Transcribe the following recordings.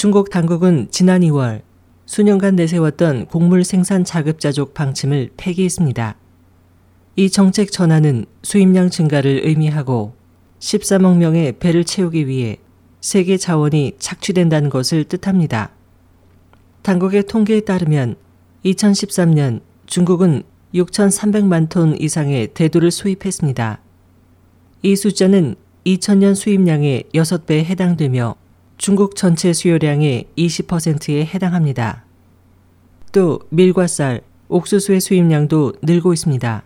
중국 당국은 지난 2월 수년간 내세웠던 곡물 생산 자급자족 방침을 폐기했습니다. 이 정책 전환은 수입량 증가를 의미하고 13억 명의 배를 채우기 위해 세계 자원이 착취된다는 것을 뜻합니다. 당국의 통계에 따르면 2013년 중국은 6,300만 톤 이상의 대두를 수입했습니다. 이 숫자는 2000년 수입량의 6배에 해당되며 중국 전체 수요량의 20%에 해당합니다. 또 밀과 쌀, 옥수수의 수입량도 늘고 있습니다.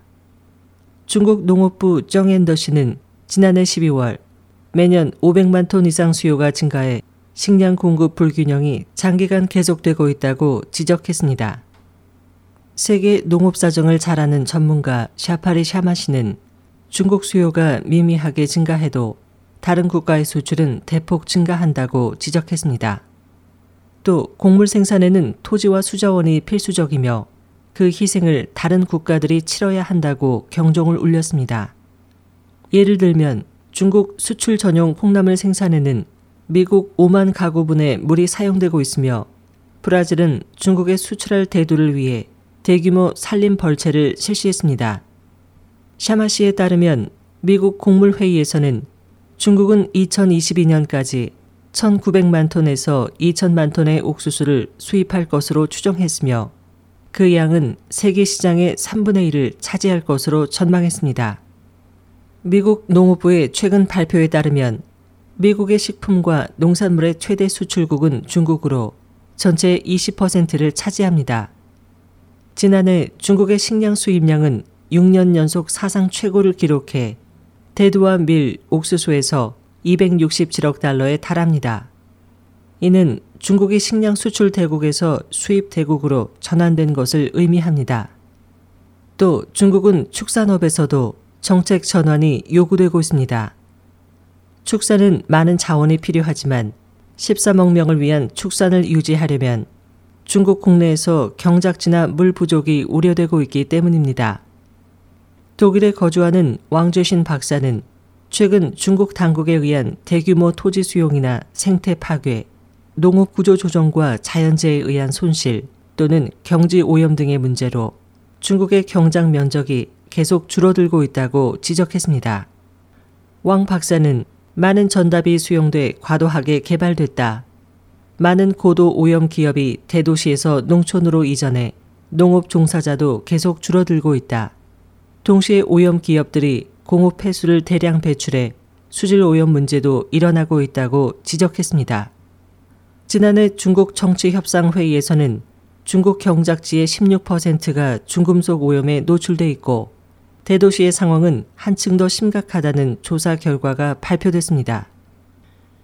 중국 농업부 정앤더 씨는 지난해 12월 매년 500만 톤 이상 수요가 증가해 식량 공급 불균형이 장기간 계속되고 있다고 지적했습니다. 세계 농업 사정을 잘 아는 전문가 샤파리 샤마 씨는 중국 수요가 미미하게 증가해도 다른 국가의 수출은 대폭 증가한다고 지적했습니다. 또 곡물 생산에는 토지와 수자원이 필수적이며 그 희생을 다른 국가들이 치러야 한다고 경종을 울렸습니다. 예를 들면 중국 수출 전용 콩나물 생산에는 미국 5만 가구분의 물이 사용되고 있으며 브라질은 중국에 수출할 대두를 위해 대규모 산림 벌채를 실시했습니다. 샤마 씨에 따르면 미국 곡물회의에서는 중국은 2022년까지 1,900만 톤에서 2천만 톤의 옥수수를 수입할 것으로 추정했으며 그 양은 세계 시장의 3분의 1을 차지할 것으로 전망했습니다. 미국 농업부의 최근 발표에 따르면 미국의 식품과 농산물의 최대 수출국은 중국으로 전체 20%를 차지합니다. 지난해 중국의 식량 수입량은 6년 연속 사상 최고를 기록해 대두와 밀, 옥수수에서 267억 달러에 달합니다. 이는 중국이 식량 수출 대국에서 수입 대국으로 전환된 것을 의미합니다. 또 중국은 축산업에서도 정책 전환이 요구되고 있습니다. 축산은 많은 자원이 필요하지만 13억 명을 위한 축산을 유지하려면 중국 국내에서 경작지나 물 부족이 우려되고 있기 때문입니다. 독일에 거주하는 왕죄신 박사는 최근 중국 당국에 의한 대규모 토지 수용이나 생태 파괴, 농업 구조 조정과 자연재해에 의한 손실 또는 경지 오염 등의 문제로 중국의 경작 면적이 계속 줄어들고 있다고 지적했습니다. 왕 박사는 많은 전답이 수용돼 과도하게 개발됐다. 많은 고도 오염 기업이 대도시에서 농촌으로 이전해 농업 종사자도 계속 줄어들고 있다. 동시에 오염 기업들이 공업 폐수를 대량 배출해 수질 오염 문제도 일어나고 있다고 지적했습니다. 지난해 중국 정치협상회의에서는 중국 경작지의 16%가 중금속 오염에 노출돼 있고 대도시의 상황은 한층 더 심각하다는 조사 결과가 발표됐습니다.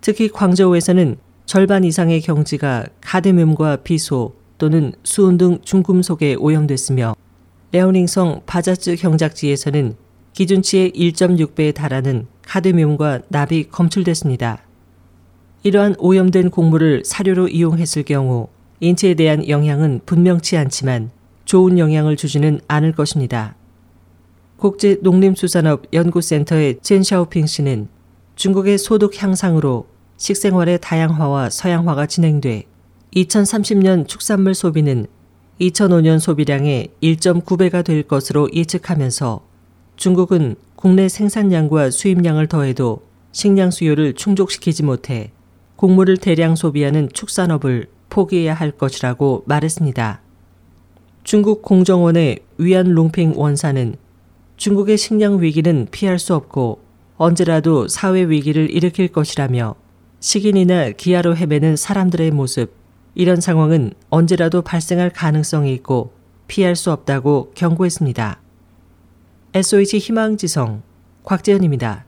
특히 광저우에서는 절반 이상의 경지가 가데뮴과 비소 또는 수은 등 중금속에 오염됐으며 레오닝성 바자츠 경작지에서는 기준치의 1.6배에 달하는 카드뮴과 납이 검출됐습니다. 이러한 오염된 곡물을 사료로 이용했을 경우 인체에 대한 영향은 분명치 않지만 좋은 영향을 주지는 않을 것입니다. 국제 농림수산업 연구센터의 젠 샤오핑 씨는 중국의 소득 향상으로 식생활의 다양화와 서양화가 진행돼 2030년 축산물 소비는 2005년 소비량의 1.9배가 될 것으로 예측하면서 중국은 국내 생산량과 수입량을 더해도 식량 수요를 충족시키지 못해 곡물을 대량 소비하는 축산업을 포기해야 할 것이라고 말했습니다. 중국 공정원의 위안 롱핑 원사는 중국의 식량 위기는 피할 수 없고 언제라도 사회 위기를 일으킬 것이라며 식인이나 기아로 헤매는 사람들의 모습, 이런 상황은 언제라도 발생할 가능성이 있고 피할 수 없다고 경고했습니다. SOH 희망지성 곽재현입니다.